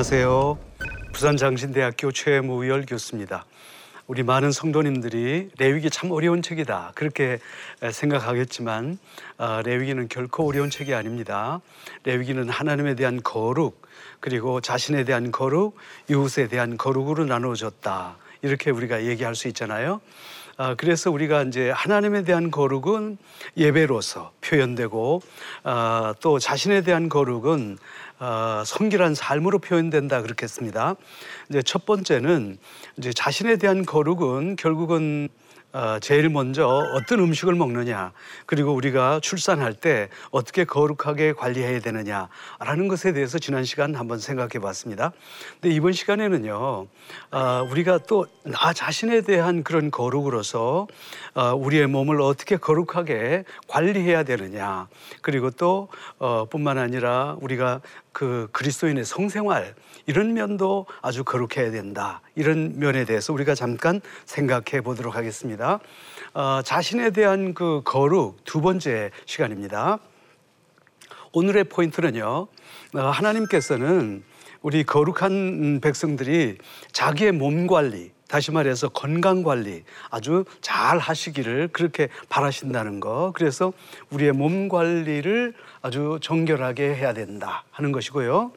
안녕하세요. 부산 장신대학교 최무열 교수입니다. 우리 많은 성도님들이 레위기 참 어려운 책이다 그렇게 생각하겠지만 어, 레위기는 결코 어려운 책이 아닙니다. 레위기는 하나님에 대한 거룩 그리고 자신에 대한 거룩, 이웃에 대한 거룩으로 나누어졌다 이렇게 우리가 얘기할 수 있잖아요. 아, 그래서 우리가 이제 하나님에 대한 거룩은 예배로서 표현되고 아, 또 자신에 대한 거룩은 아, 성결한 삶으로 표현된다 그렇겠습니다. 이제 첫 번째는 이제 자신에 대한 거룩은 결국은 어, 제일 먼저 어떤 음식을 먹느냐 그리고 우리가 출산할 때 어떻게 거룩하게 관리해야 되느냐라는 것에 대해서 지난 시간 한번 생각해 봤습니다. 근데 이번 시간에는요 어, 우리가 또 나 자신에 대한 그런 거룩으로서 어, 우리의 몸을 어떻게 거룩하게 관리해야 되느냐 그리고 또 어, 뿐만 아니라 우리가 그 그리스도인의 성생활 이런 면도 아주 거룩해야 된다. 이런 면에 대해서 우리가 잠깐 생각해 보도록 하겠습니다. 어, 자신에 대한 그 거룩 두 번째 시간입니다. 오늘의 포인트는요. 어, 하나님께서는 우리 거룩한 백성들이 자기의 몸 관리, 다시 말해서 건강 관리 아주 잘 하시기를 그렇게 바라신다는 거. 그래서 우리의 몸 관리를 아주 정결하게 해야 된다 하는 것이고요.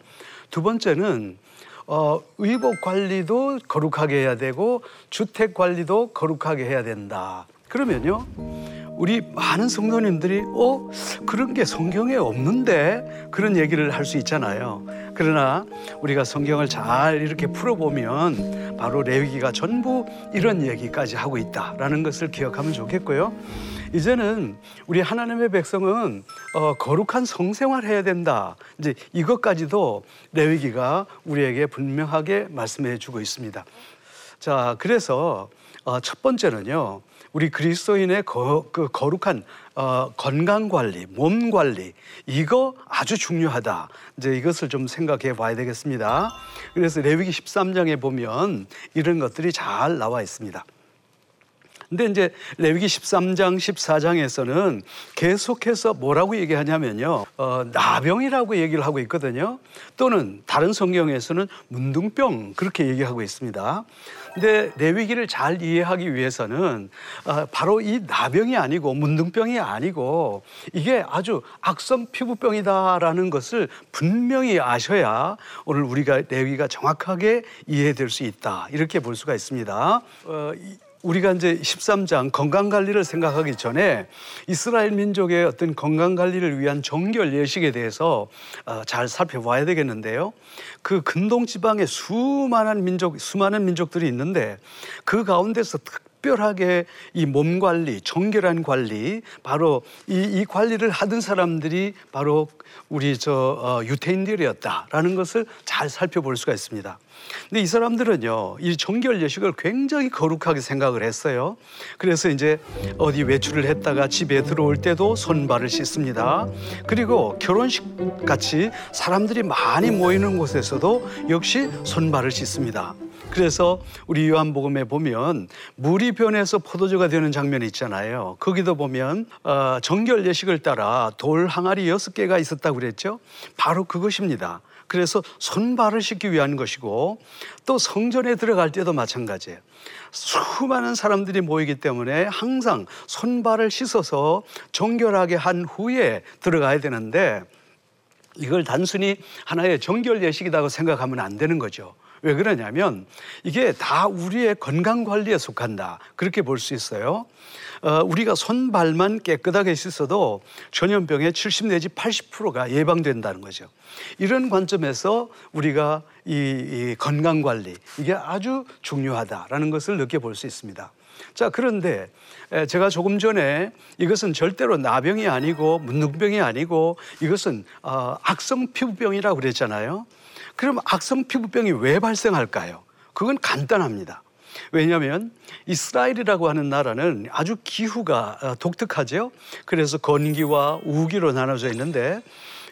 두 번째는 어, 의복 관리도 거룩하게 해야 되고 주택 관리도 거룩하게 해야 된다. 그러면요. 우리 많은 성도님들이 어 그런 게 성경에 없는데 그런 얘기를 할 수 있잖아요. 그러나 우리가 성경을 잘 이렇게 풀어보면 바로 레위기가 전부 이런 얘기까지 하고 있다라는 것을 기억하면 좋겠고요. 이제는 우리 하나님의 백성은 어, 거룩한 성생활 해야 된다. 이제 이것까지도 레위기가 우리에게 분명하게 말씀해 주고 있습니다. 자, 그래서 어, 첫 번째는요. 우리 그리스도인의 거, 그 거룩한 어, 건강 관리, 몸 관리 이거 아주 중요하다. 이제 이것을 좀 생각해 봐야 되겠습니다. 그래서 레위기 13장에 보면 이런 것들이 잘 나와 있습니다. 근데 이제 레위기 13장, 14장에서는 계속해서 뭐라고 얘기하냐면요. 어, 나병이라고 얘기를 하고 있거든요. 또는 다른 성경에서는 문둥병 그렇게 얘기하고 있습니다. 근데 레위기를 잘 이해하기 위해서는 어, 바로 이 나병이 아니고 문둥병이 아니고 이게 아주 악성 피부병이다라는 것을 분명히 아셔야 오늘 우리가 레위기가 정확하게 이해될 수 있다. 이렇게 볼 수가 있습니다. 어, 우리가 이제 13장 건강 관리를 생각하기 전에 이스라엘 민족의 어떤 건강 관리를 위한 정결 예식에 대해서 어, 잘 살펴봐야 되겠는데요. 그 근동 지방에 수많은 민족, 수많은 민족들이 있는데 그 가운데서 특 별하게 이 몸 관리, 정결한 관리, 바로 이, 이 관리를 하던 사람들이 바로 우리 저 어, 유태인들이었다라는 것을 잘 살펴볼 수가 있습니다. 근데 이 사람들은요, 이 정결 예식을 굉장히 거룩하게 생각을 했어요. 그래서 이제 어디 외출을 했다가 집에 들어올 때도 손발을 씻습니다. 그리고 결혼식 같이 사람들이 많이 모이는 곳에서도 역시 손발을 씻습니다. 그래서 우리 요한복음에 보면 물이 변해서 포도주가 되는 장면이 있잖아요. 거기도 보면 어, 정결 예식을 따라 돌 항아리 여섯 개가 있었다고 그랬죠. 바로 그것입니다. 그래서 손발을 씻기 위한 것이고 또 성전에 들어갈 때도 마찬가지예요. 수많은 사람들이 모이기 때문에 항상 손발을 씻어서 정결하게 한 후에 들어가야 되는데 이걸 단순히 하나의 정결 예식이라고 생각하면 안 되는 거죠. 왜 그러냐면 이게 다 우리의 건강 관리에 속한다. 그렇게 볼 수 있어요. 어, 우리가 손발만 깨끗하게 씻어도 전염병의 70 내지 80%가 예방된다는 거죠. 이런 관점에서 우리가 이, 이 건강 관리 이게 아주 중요하다라는 것을 느껴볼 수 있습니다. 자, 그런데 제가 조금 전에 이것은 절대로 나병이 아니고 문둥병이 아니고 이것은 어, 악성 피부병이라고 그랬잖아요. 그럼 악성 피부병이 왜 발생할까요? 그건 간단합니다. 왜냐하면 이스라엘이라고 하는 나라는 아주 기후가 어, 독특하죠. 그래서 건기와 우기로 나눠져 있는데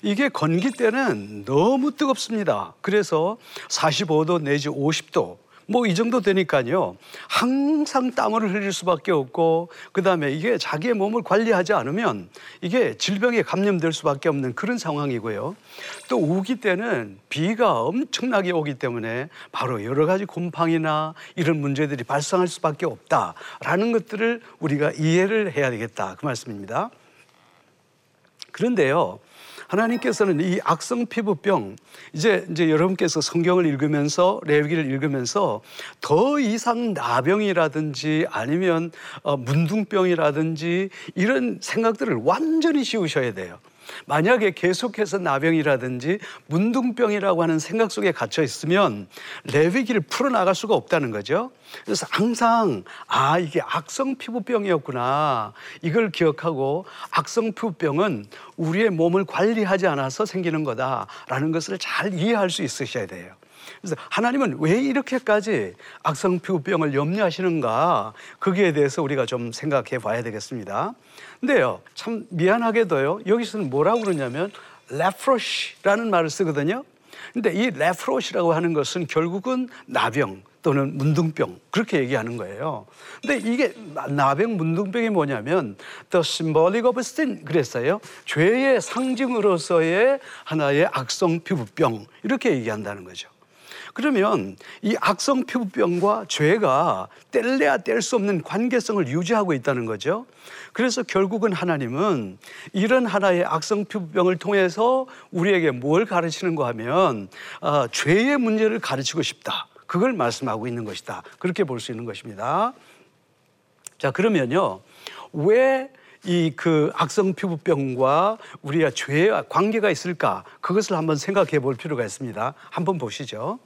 이게 건기 때는 너무 뜨겁습니다. 그래서 45도 내지 50도 뭐 이 정도 되니까요. 항상 땀을 흘릴 수밖에 없고 그다음에 이게 자기의 몸을 관리하지 않으면 이게 질병에 감염될 수밖에 없는 그런 상황이고요. 또 우기 때는 비가 엄청나게 오기 때문에 바로 여러 가지 곰팡이나 이런 문제들이 발생할 수밖에 없다라는 것들을 우리가 이해를 해야 되겠다 그 말씀입니다. 그런데요. 하나님께서는 이 악성 피부병 이제 이제 여러분께서 성경을 읽으면서 레위기를 읽으면서 더 이상 나병이라든지 아니면 어, 문둥병이라든지 이런 생각들을 완전히 지우셔야 돼요. 만약에 계속해서 나병이라든지 문둥병이라고 하는 생각 속에 갇혀 있으면 레위기를 풀어나갈 수가 없다는 거죠. 그래서 항상 아 이게 악성 피부병이었구나 이걸 기억하고 악성 피부병은 우리의 몸을 관리하지 않아서 생기는 거다라는 것을 잘 이해할 수 있으셔야 돼요. 그래서 하나님은 왜 이렇게까지 악성 피부병을 염려하시는가 거기에 대해서 우리가 좀 생각해 봐야 되겠습니다. 근데요, 참 미안하게도요, 여기서는 뭐라고 그러냐면 레프로시라는 말을 쓰거든요. 근데 이 레프로시라고 하는 것은 결국은 나병 또는 문둥병 그렇게 얘기하는 거예요. 근데 이게 나병 문둥병이 뭐냐면 the symbolic of sin 그랬어요. 죄의 상징으로서의 하나의 악성 피부병 이렇게 얘기한다는 거죠. 그러면 이 악성 피부병과 죄가 뗄래야 뗄 수 없는 관계성을 유지하고 있다는 거죠. 그래서 결국은 하나님은 이런 하나의 악성 피부병을 통해서 우리에게 뭘 가르치는가 하면 어, 죄의 문제를 가르치고 싶다. 그걸 말씀하고 있는 것이다. 그렇게 볼 수 있는 것입니다. 자, 그러면요. 왜 이 그 악성 피부병과 우리가 죄와 관계가 있을까? 그것을 한번 생각해 볼 필요가 있습니다. 한번 보시죠.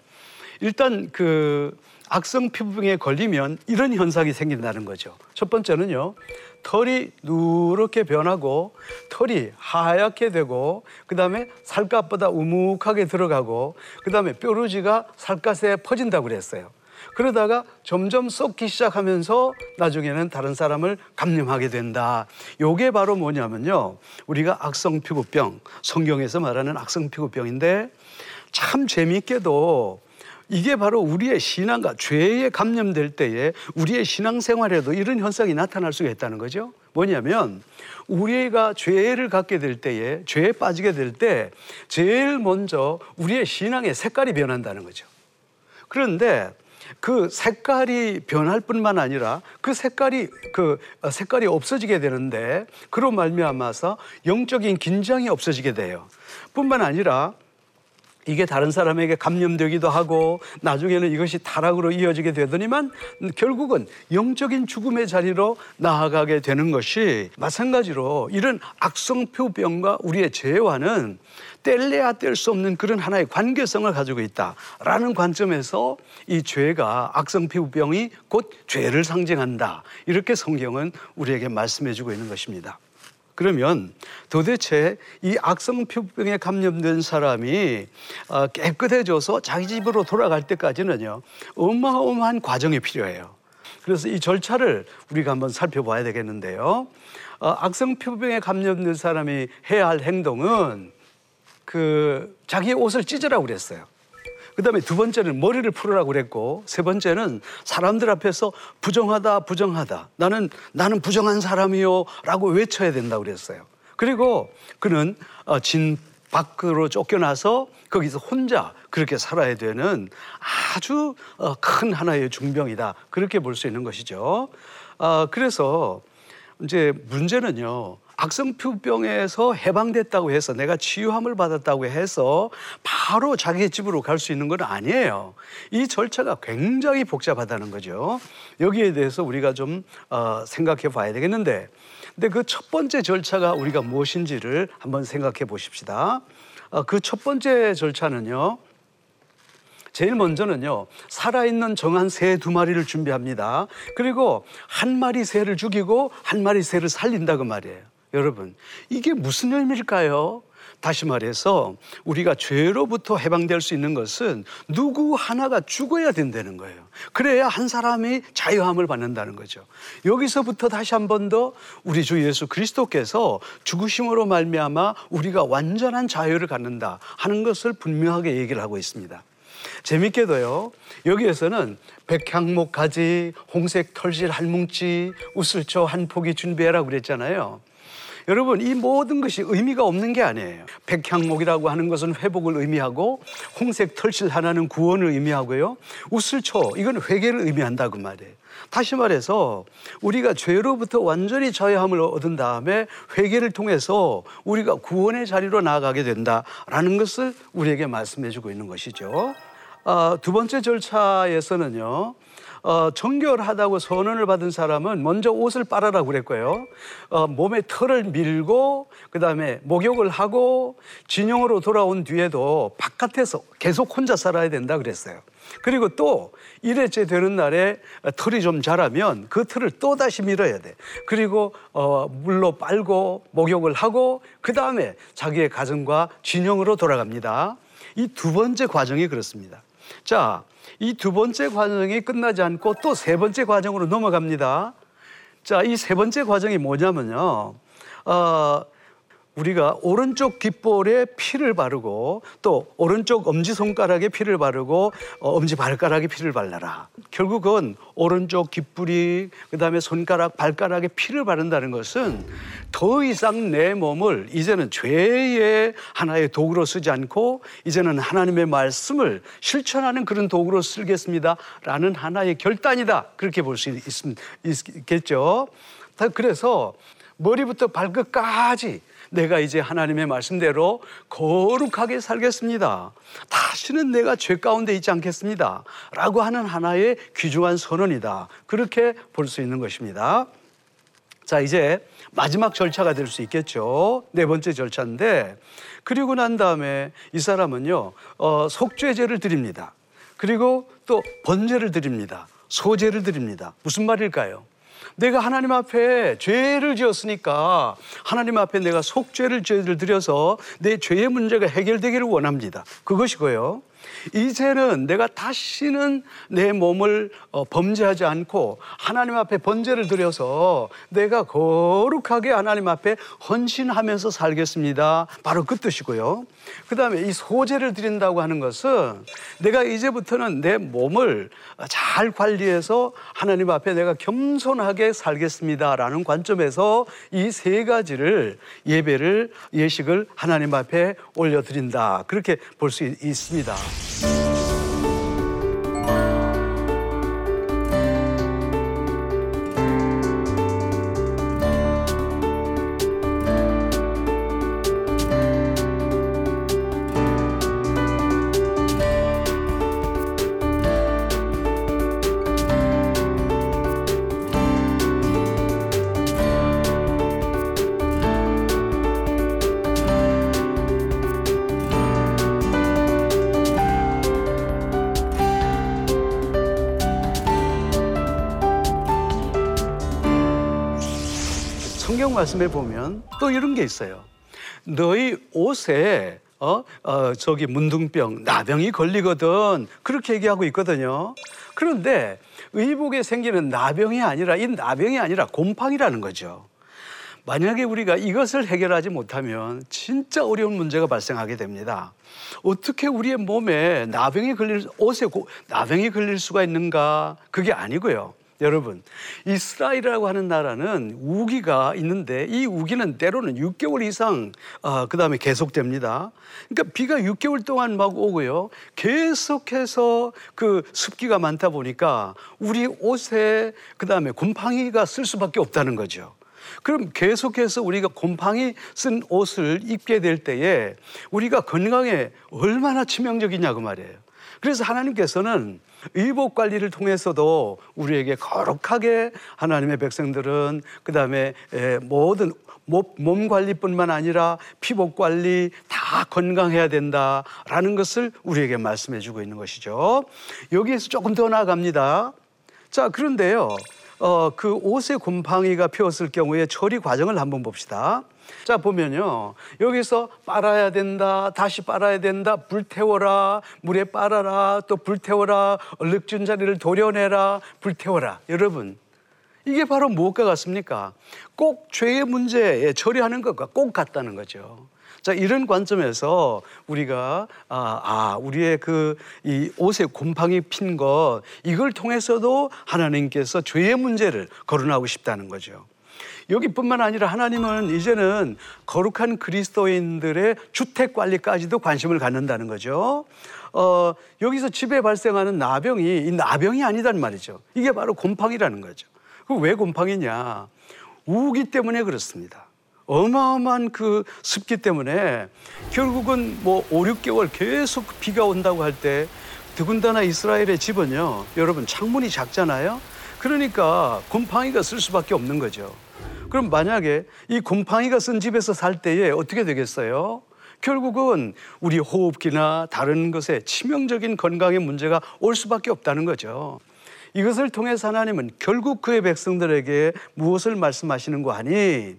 일단 그 악성 피부병에 걸리면 이런 현상이 생긴다는 거죠. 첫 번째는요. 털이 누렇게 변하고 털이 하얗게 되고 그다음에 살갗보다 우묵하게 들어가고 그다음에 뾰루지가 살갗에 퍼진다고 그랬어요. 그러다가 점점 썩기 시작하면서 나중에는 다른 사람을 감염하게 된다. 요게 바로 뭐냐면요. 우리가 악성 피부병, 성경에서 말하는 악성 피부병인데 참 재미있게도 이게 바로 우리의 신앙과 죄에 감염될 때에 우리의 신앙생활에도 이런 현상이 나타날 수가 있다는 거죠. 뭐냐면 우리가 죄를 갖게 될 때에 죄에 빠지게 될 때 제일 먼저 우리의 신앙의 색깔이 변한다는 거죠. 그런데 그 색깔이 변할 뿐만 아니라 그 색깔이 그 색깔이 없어지게 되는데 그로 말미암아서 영적인 긴장이 없어지게 돼요. 뿐만 아니라 이게 다른 사람에게 감염되기도 하고 나중에는 이것이 타락으로 이어지게 되더니만 결국은 영적인 죽음의 자리로 나아가게 되는 것이 마찬가지로 이런 악성표병과 우리의 죄와는 뗄래야 뗄 수 없는 그런 하나의 관계성을 가지고 있다라는 관점에서 이 죄가 악성피부병이 곧 죄를 상징한다. 이렇게 성경은 우리에게 말씀해 주고 있는 것입니다. 그러면 도대체 이 악성 피부병에 감염된 사람이 어, 깨끗해져서 자기 집으로 돌아갈 때까지는요 어마어마한 과정이 필요해요. 그래서 이 절차를 우리가 한번 살펴봐야 되겠는데요. 어, 악성 피부병에 감염된 사람이 해야 할 행동은 그 자기의 옷을 찢으라고 그랬어요. 그 다음에 두 번째는 머리를 풀으라고 그랬고, 세 번째는 사람들 앞에서 부정하다, 부정하다. 나는, 나는 부정한 사람이요. 라고 외쳐야 된다고 그랬어요. 그리고 그는 어, 진 밖으로 쫓겨나서 거기서 혼자 그렇게 살아야 되는 아주 어, 큰 하나의 중병이다. 그렇게 볼 수 있는 것이죠. 어, 그래서 이제 문제는요. 악성표병에서 해방됐다고 해서 내가 치유함을 받았다고 해서 바로 자기 집으로 갈 수 있는 건 아니에요. 이 절차가 굉장히 복잡하다는 거죠. 여기에 대해서 우리가 좀 어, 생각해 봐야 되겠는데, 근데 그 첫 번째 절차가 우리가 무엇인지를 한번 생각해 보십시다. 어, 그첫 번째 절차는요. 제일 먼저는요, 살아있는 정한 새 두 마리를 준비합니다. 그리고 한 마리 새를 죽이고 한 마리 새를 살린다 그 말이에요. 여러분, 이게 무슨 의미일까요? 다시 말해서 우리가 죄로부터 해방될 수 있는 것은 누구 하나가 죽어야 된다는 거예요. 그래야 한 사람이 자유함을 받는다는 거죠. 여기서부터 다시 한 번 더 우리 주 예수 그리스도께서 죽으심으로 말미암아 우리가 완전한 자유를 갖는다 하는 것을 분명하게 얘기를 하고 있습니다. 재밌게도요. 여기에서는 백향목 가지, 홍색 털실 한 뭉치, 우슬초 한 포기 준비해라고 그랬잖아요. 여러분 이 모든 것이 의미가 없는 게 아니에요. 백향목이라고 하는 것은 회복을 의미하고 홍색 털실 하나는 구원을 의미하고요. 우슬초 이건 회개를 의미한다고 말이에요. 다시 말해서 우리가 죄로부터 완전히 자유함을 얻은 다음에 회개를 통해서 우리가 구원의 자리로 나아가게 된다라는 것을 우리에게 말씀해 주고 있는 것이죠. 어, 두 번째 절차에서는요. 어, 정결하다고 선언을 받은 사람은 먼저 옷을 빨아라고 그랬고요. 어, 몸에 털을 밀고 그다음에 목욕을 하고 진영으로 돌아온 뒤에도 바깥에서 계속 혼자 살아야 된다 그랬어요. 그리고 또 일회째 되는 날에 털이 좀 자라면 그 털을 또 다시 밀어야 돼. 그리고 어, 물로 빨고 목욕을 하고 그 다음에 자기의 가정과 진영으로 돌아갑니다. 이 두 번째 과정이 그렇습니다. 자, 이 두 번째 과정이 끝나지 않고 또 세 번째 과정으로 넘어갑니다. 자, 이 세 번째 과정이 뭐냐면요. 어, 우리가 오른쪽 귓볼에 피를 바르고 또 오른쪽 엄지손가락에 피를 바르고 어, 엄지발가락에 피를 발라라. 결국은 오른쪽 귓불이 그다음에 손가락 발가락에 피를 바른다는 것은 더 이상 내 몸을 이제는 죄의 하나의 도구로 쓰지 않고 이제는 하나님의 말씀을 실천하는 그런 도구로 쓰겠습니다 라는 하나의 결단이다. 그렇게 볼 수 있겠죠. 그래서 머리부터 발끝까지 내가 이제 하나님의 말씀대로 거룩하게 살겠습니다. 다시는 내가 죄 가운데 있지 않겠습니다. 라고 하는 하나의 귀중한 선언이다. 그렇게 볼 수 있는 것입니다. 자, 이제 마지막 절차가 될 수 있겠죠. 네 번째 절차인데, 그리고 난 다음에 이 사람은요, 어, 속죄제를 드립니다. 그리고 또 번제를 드립니다. 소제를 드립니다. 무슨 말일까요? 내가 하나님 앞에 죄를 지었으니까 하나님 앞에 내가 속죄를 죄를 드려서 내 죄의 문제가 해결되기를 원합니다. 그것이고요. 이제는 내가 다시는 내 몸을 어, 범죄하지 않고 하나님 앞에 번제를 드려서 내가 거룩하게 하나님 앞에 헌신하면서 살겠습니다. 바로 그 뜻이고요. 그 다음에 이 소재를 드린다고 하는 것은 내가 이제부터는 내 몸을 잘 관리해서 하나님 앞에 내가 겸손하게 살겠습니다라는 관점에서 이 세 가지를 예배를 예식을 하나님 앞에 올려드린다. 그렇게 볼 수 있습니다. Bye. 말씀에 보면 또 이런 게 있어요. 너희 옷에 어, 어 저기 문둥병, 나병이 걸리거든 그렇게 얘기하고 있거든요. 그런데 의복에 생기는 나병이 아니라 이 나병이 아니라 곰팡이라는 거죠. 만약에 우리가 이것을 해결하지 못하면 진짜 어려운 문제가 발생하게 됩니다. 어떻게 우리의 몸에 나병이 걸릴 옷에 나병이 걸릴 수가 있는가? 그게 아니고요. 여러분, 이스라엘이라고 하는 나라는 우기가 있는데 이 우기는 때로는 6개월 이상 어, 그 다음에 계속됩니다. 그러니까 비가 6개월 동안 막 오고요. 계속해서 그 습기가 많다 보니까 우리 옷에 그 다음에 곰팡이가 쓸 수밖에 없다는 거죠. 그럼 계속해서 우리가 곰팡이 쓴 옷을 입게 될 때에 우리가 건강에 얼마나 치명적이냐고 말이에요. 그래서 하나님께서는 의복 관리를 통해서도 우리에게 거룩하게 하나님의 백성들은 그 다음에 모든 몸 관리뿐만 아니라 피복 관리 다 건강해야 된다라는 것을 우리에게 말씀해 주고 있는 것이죠. 여기에서 조금 더 나아갑니다. 자, 그런데요. 어, 그 옷에 곰팡이가 피었을 경우에 처리 과정을 한번 봅시다. 자, 보면요. 여기서 빨아야 된다. 다시 빨아야 된다. 불태워라. 물에 빨아라. 또 불태워라. 얼룩진 자리를 도려내라. 불태워라. 여러분, 이게 바로 무엇과 같습니까? 꼭 죄의 문제에 처리하는 것과 꼭 같다는 거죠. 자 이런 관점에서 우리가 아, 아 우리의 그 이 옷에 곰팡이 핀 것 이걸 통해서도 하나님께서 죄의 문제를 거론하고 싶다는 거죠. 여기뿐만 아니라 하나님은 이제는 거룩한 그리스도인들의 주택 관리까지도 관심을 갖는다는 거죠. 어, 여기서 집에 발생하는 나병이 이 나병이 아니단 말이죠. 이게 바로 곰팡이라는 거죠. 그왜 곰팡이냐? 우기 때문에 그렇습니다. 어마어마한 그 습기 때문에 결국은 뭐 5, 6개월 계속 비가 온다고 할 때 더군다나 이스라엘의 집은요, 여러분 창문이 작잖아요. 그러니까 곰팡이가 쓸 수밖에 없는 거죠. 그럼 만약에 이 곰팡이가 쓴 집에서 살 때에 어떻게 되겠어요? 결국은 우리 호흡기나 다른 것에 치명적인 건강의 문제가 올 수밖에 없다는 거죠. 이것을 통해서 하나님은 결국 그의 백성들에게 무엇을 말씀하시는 거 아니?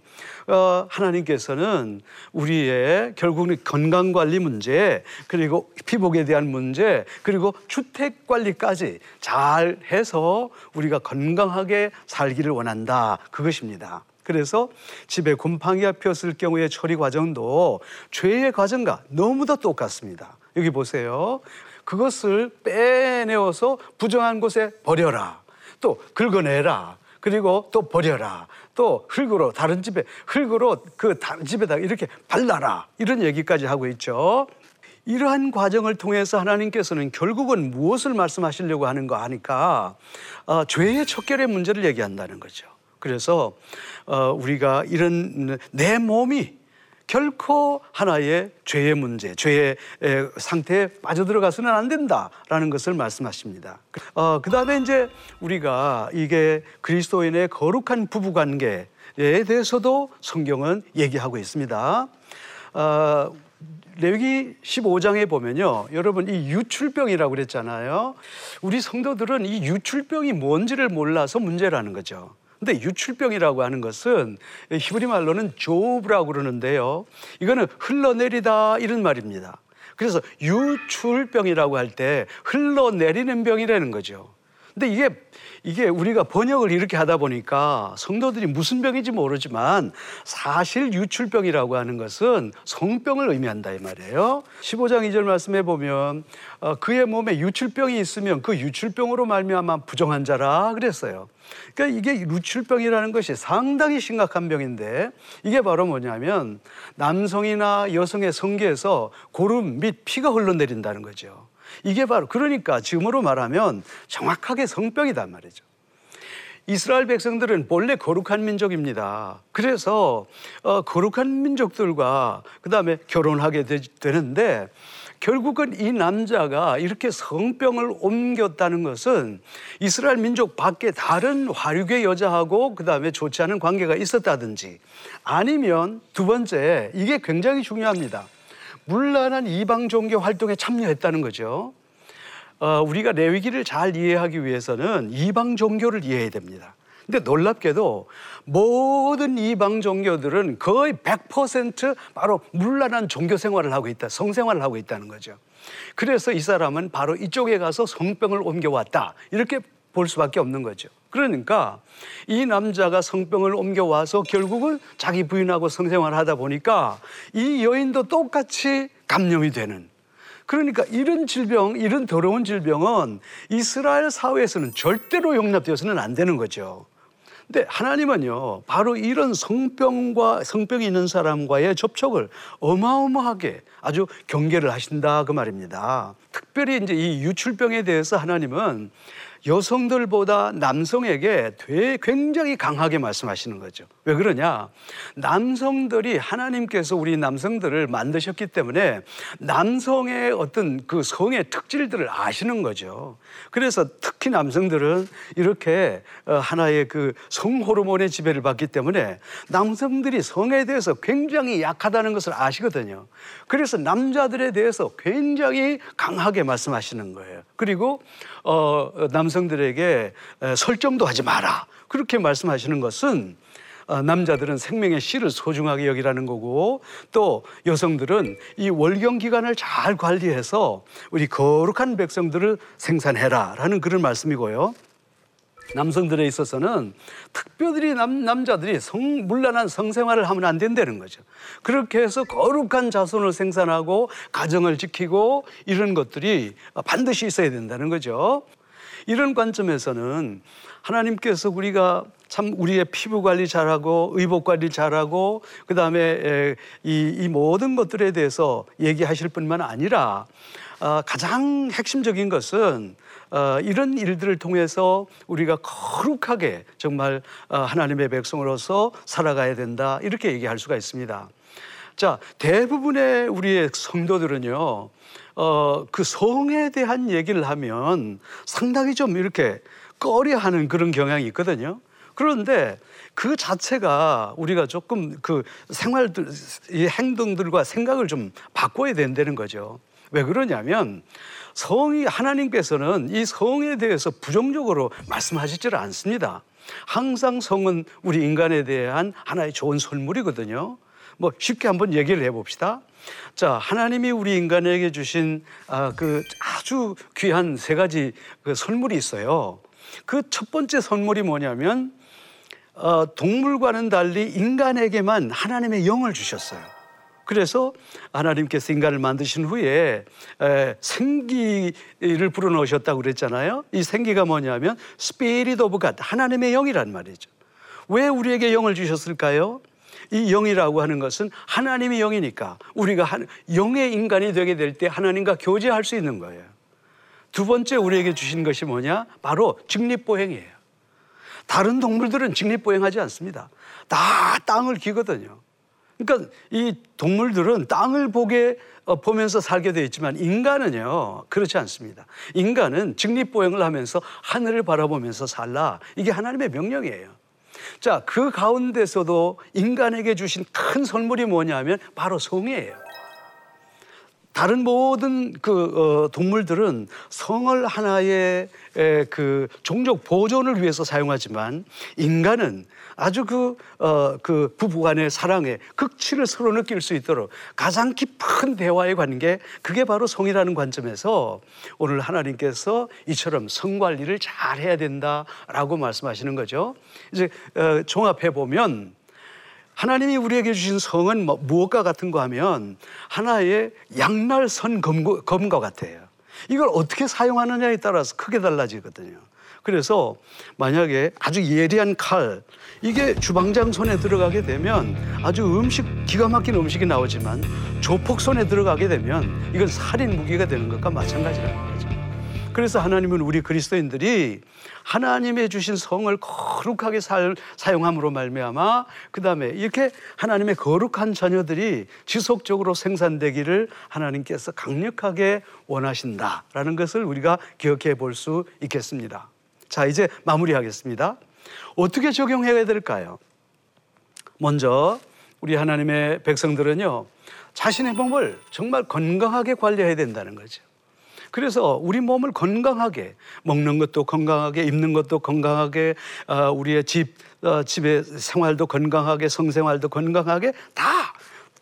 어, 하나님께서는 우리의 결국은 건강 관리 문제, 그리고 피복에 대한 문제, 그리고 주택 관리까지 잘 해서 우리가 건강하게 살기를 원한다. 그것입니다. 그래서 집에 곰팡이가 피었을 경우의 처리 과정도 죄의 과정과 너무도 똑같습니다. 여기 보세요. 그것을 빼내어서 부정한 곳에 버려라. 또 긁어내라. 그리고 또 버려라. 또 흙으로 다른 집에 흙으로 그 다른 집에다 이렇게 발라라. 이런 얘기까지 하고 있죠. 이러한 과정을 통해서 하나님께서는 결국은 무엇을 말씀하시려고 하는 거 아니까 어, 죄의 척결의 문제를 얘기한다는 거죠. 그래서 어, 우리가 이런 내 몸이 결코 하나의 죄의 문제, 죄의 상태에 빠져들어가서는 안 된다라는 것을 말씀하십니다. 어, 그 다음에 이제 우리가 이게 그리스도인의 거룩한 부부관계에 대해서도 성경은 얘기하고 있습니다. 어, 레위기 15장에 보면요. 여러분 이 유출병이라고 그랬잖아요. 우리 성도들은 이 유출병이 뭔지를 몰라서 문제라는 거죠. 근데 유출병이라고 하는 것은 히브리 말로는 조브라고 그러는데요. 이거는 흘러내리다 이런 말입니다. 그래서 유출병이라고 할 때 흘러내리는 병이라는 거죠. 근데 이게 이게 우리가 번역을 이렇게 하다 보니까 성도들이 무슨 병인지 모르지만 사실 유출병이라고 하는 것은 성병을 의미한다 이 말이에요. 15장 2절 말씀해 보면 어, 그의 몸에 유출병이 있으면 그 유출병으로 말미암아 부정한 자라 그랬어요. 그러니까 이게 유출병이라는 것이 상당히 심각한 병인데 이게 바로 뭐냐면 남성이나 여성의 성기에서 고름 및 피가 흘러내린다는 거죠. 이게 바로 그러니까 지금으로 말하면 정확하게 성병이단 말이죠. 이스라엘 백성들은 본래 거룩한 민족입니다. 그래서 어, 거룩한 민족들과 그 다음에 결혼하게 되, 되는데 결국은 이 남자가 이렇게 성병을 옮겼다는 것은 이스라엘 민족 밖에 다른 화류계 여자하고 그 다음에 좋지 않은 관계가 있었다든지 아니면 두 번째 이게 굉장히 중요합니다. 물란한 이방 종교 활동에 참여했다는 거죠. 어, 우리가 레위기를 잘 이해하기 위해서는 이방 종교를 이해해야 됩니다. 근데 놀랍게도 모든 이방 종교들은 거의 100% 바로 물란한 종교 생활을 하고 있다, 성생활을 하고 있다는 거죠. 그래서 이 사람은 바로 이쪽에 가서 성병을 옮겨왔다. 이렇게 볼 수밖에 없는 거죠. 그러니까 이 남자가 성병을 옮겨와서 결국은 자기 부인하고 성생활을 하다 보니까 이 여인도 똑같이 감염이 되는 그러니까 이런 질병, 이런 더러운 질병은 이스라엘 사회에서는 절대로 용납되어서는 안 되는 거죠. 근데 하나님은요, 바로 이런 성병과 성병이 있는 사람과의 접촉을 어마어마하게 아주 경계를 하신다 그 말입니다. 특별히 이제 이 유출병에 대해서 하나님은 여성들보다 남성에게 되게 굉장히 강하게 말씀하시는 거죠. 왜 그러냐? 남성들이 하나님께서 우리 남성들을 만드셨기 때문에 남성의 어떤 그 성의 특질들을 아시는 거죠. 그래서 특히 남성들은 이렇게 어, 하나의 그 성 호르몬의 지배를 받기 때문에 남성들이 성에 대해서 굉장히 약하다는 것을 아시거든요. 그래서 남자들에 대해서 굉장히 강하게 말씀하시는 거예요. 그리고 어, 남성 들에게 설정도 하지 마라. 그렇게 말씀하시는 것은 어, 남자들은 생명의 씨를 소중하게 여기라는 거고 또 여성들은 이 월경 기간을 잘 관리해서 우리 거룩한 백성들을 생산해라라는 그런 말씀이고요. 남성들에 있어서는 특별히 남, 남자들이 성, 물란한 성생활을 하면 안 된다는 거죠. 그렇게 해서 거룩한 자손을 생산하고 가정을 지키고 이런 것들이 반드시 있어야 된다는 거죠. 이런 관점에서는 하나님께서 우리가 참 우리의 피부 관리 잘하고 의복 관리 잘하고 그 다음에 이, 이 모든 것들에 대해서 얘기하실 뿐만 아니라 어, 가장 핵심적인 것은 어, 이런 일들을 통해서 우리가 거룩하게 정말 어, 하나님의 백성으로서 살아가야 된다 이렇게 얘기할 수가 있습니다. 자 대부분의 우리의 성도들은요 어, 그 성에 대한 얘기를 하면 상당히 좀 이렇게 꺼려하는 그런 경향이 있거든요. 그런데 그 자체가 우리가 조금 그 생활들, 이 행동들과 생각을 좀 바꿔야 된다는 거죠. 왜 그러냐면 성이 하나님께서는 이 성에 대해서 부정적으로 말씀하시질 않습니다. 항상 성은 우리 인간에 대한 하나의 좋은 선물이거든요. 뭐 쉽게 한번 얘기를 해봅시다. 자, 하나님이 우리 인간에게 주신 아, 그 아주 귀한 세 가지 그 선물이 있어요. 그 첫 번째 선물이 뭐냐면 어, 동물과는 달리 인간에게만 하나님의 영을 주셨어요. 그래서 하나님께서 인간을 만드신 후에 에, 생기를 불어넣으셨다고 그랬잖아요. 이 생기가 뭐냐면 Spirit of God, 하나님의 영이란 말이죠. 왜 우리에게 영을 주셨을까요? 이 영이라고 하는 것은 하나님의 영이니까 우리가 한, 영의 인간이 되게 될 때 하나님과 교제할 수 있는 거예요. 두 번째 우리에게 주신 것이 뭐냐? 바로 직립보행이에요. 다른 동물들은 직립보행하지 않습니다. 다 땅을 기거든요. 그러니까 이 동물들은 땅을 보게 어, 보면서 살게 되어 있지만 인간은요 그렇지 않습니다. 인간은 직립보행을 하면서 하늘을 바라보면서 살라 이게 하나님의 명령이에요. 자, 그 가운데서도 인간에게 주신 큰 선물이 뭐냐면 바로 성이에요. 다른 모든 그 어, 동물들은 성을 하나의 에, 그 종족 보존을 위해서 사용하지만 인간은 아주 그, 어, 그 부부간의 사랑의 극치를 서로 느낄 수 있도록 가장 깊은 대화의 관계, 그게 바로 성이라는 관점에서 오늘 하나님께서 이처럼 성 관리를 잘 해야 된다라고 말씀하시는 거죠. 이제 어, 종합해 보면 하나님이 우리에게 주신 성은 뭐, 무엇과 같은 거 하면 하나의 양날선 검과, 검과 같아요. 이걸 어떻게 사용하느냐에 따라서 크게 달라지거든요. 그래서 만약에 아주 예리한 칼, 이게 주방장 손에 들어가게 되면 아주 음식, 기가 막힌 음식이 나오지만 조폭 손에 들어가게 되면 이건 살인 무기가 되는 것과 마찬가지라는 거죠. 그래서 하나님은 우리 그리스도인들이 하나님의 주신 성을 거룩하게 살, 사용함으로 말미암아 그 다음에 이렇게 하나님의 거룩한 자녀들이 지속적으로 생산되기를 하나님께서 강력하게 원하신다라는 것을 우리가 기억해 볼 수 있겠습니다. 자 이제 마무리하겠습니다. 어떻게 적용해야 될까요? 먼저 우리 하나님의 백성들은요 자신의 몸을 정말 건강하게 관리해야 된다는 거죠. 그래서 우리 몸을 건강하게 먹는 것도 건강하게 입는 것도 건강하게 어, 우리의 집 어, 집의 생활도 건강하게 성생활도 건강하게 다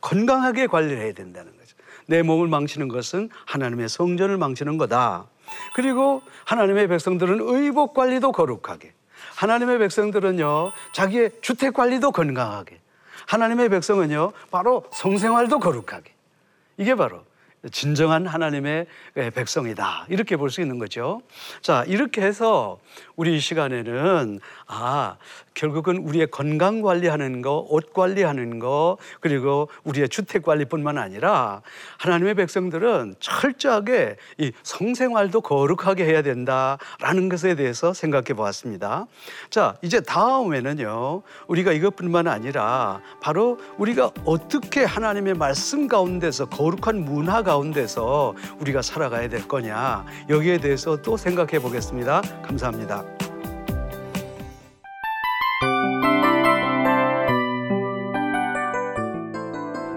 건강하게 관리를 해야 된다는 거죠. 내 몸을 망치는 것은 하나님의 성전을 망치는 거다. 그리고 하나님의 백성들은 의복 관리도 거룩하게 하나님의 백성들은요 자기의 주택 관리도 건강하게 하나님의 백성은요 바로 성생활도 거룩하게 이게 바로 진정한 하나님의 백성이다. 이렇게 볼 수 있는 거죠. 자, 이렇게 해서 우리 시간에는 아, 결국은 우리의 건강 관리하는 거, 옷 관리하는 거, 그리고 우리의 주택 관리뿐만 아니라 하나님의 백성들은 철저하게 이 성생활도 거룩하게 해야 된다라는 것에 대해서 생각해 보았습니다. 자, 이제 다음에는요, 우리가 이것뿐만 아니라 바로 우리가 어떻게 하나님의 말씀 가운데서 거룩한 문화 가운데서 우리가 살아가야 될 거냐, 여기에 대해서 또 생각해 보겠습니다. 감사합니다.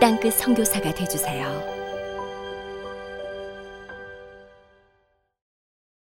땅끝 선교사가 되주세요.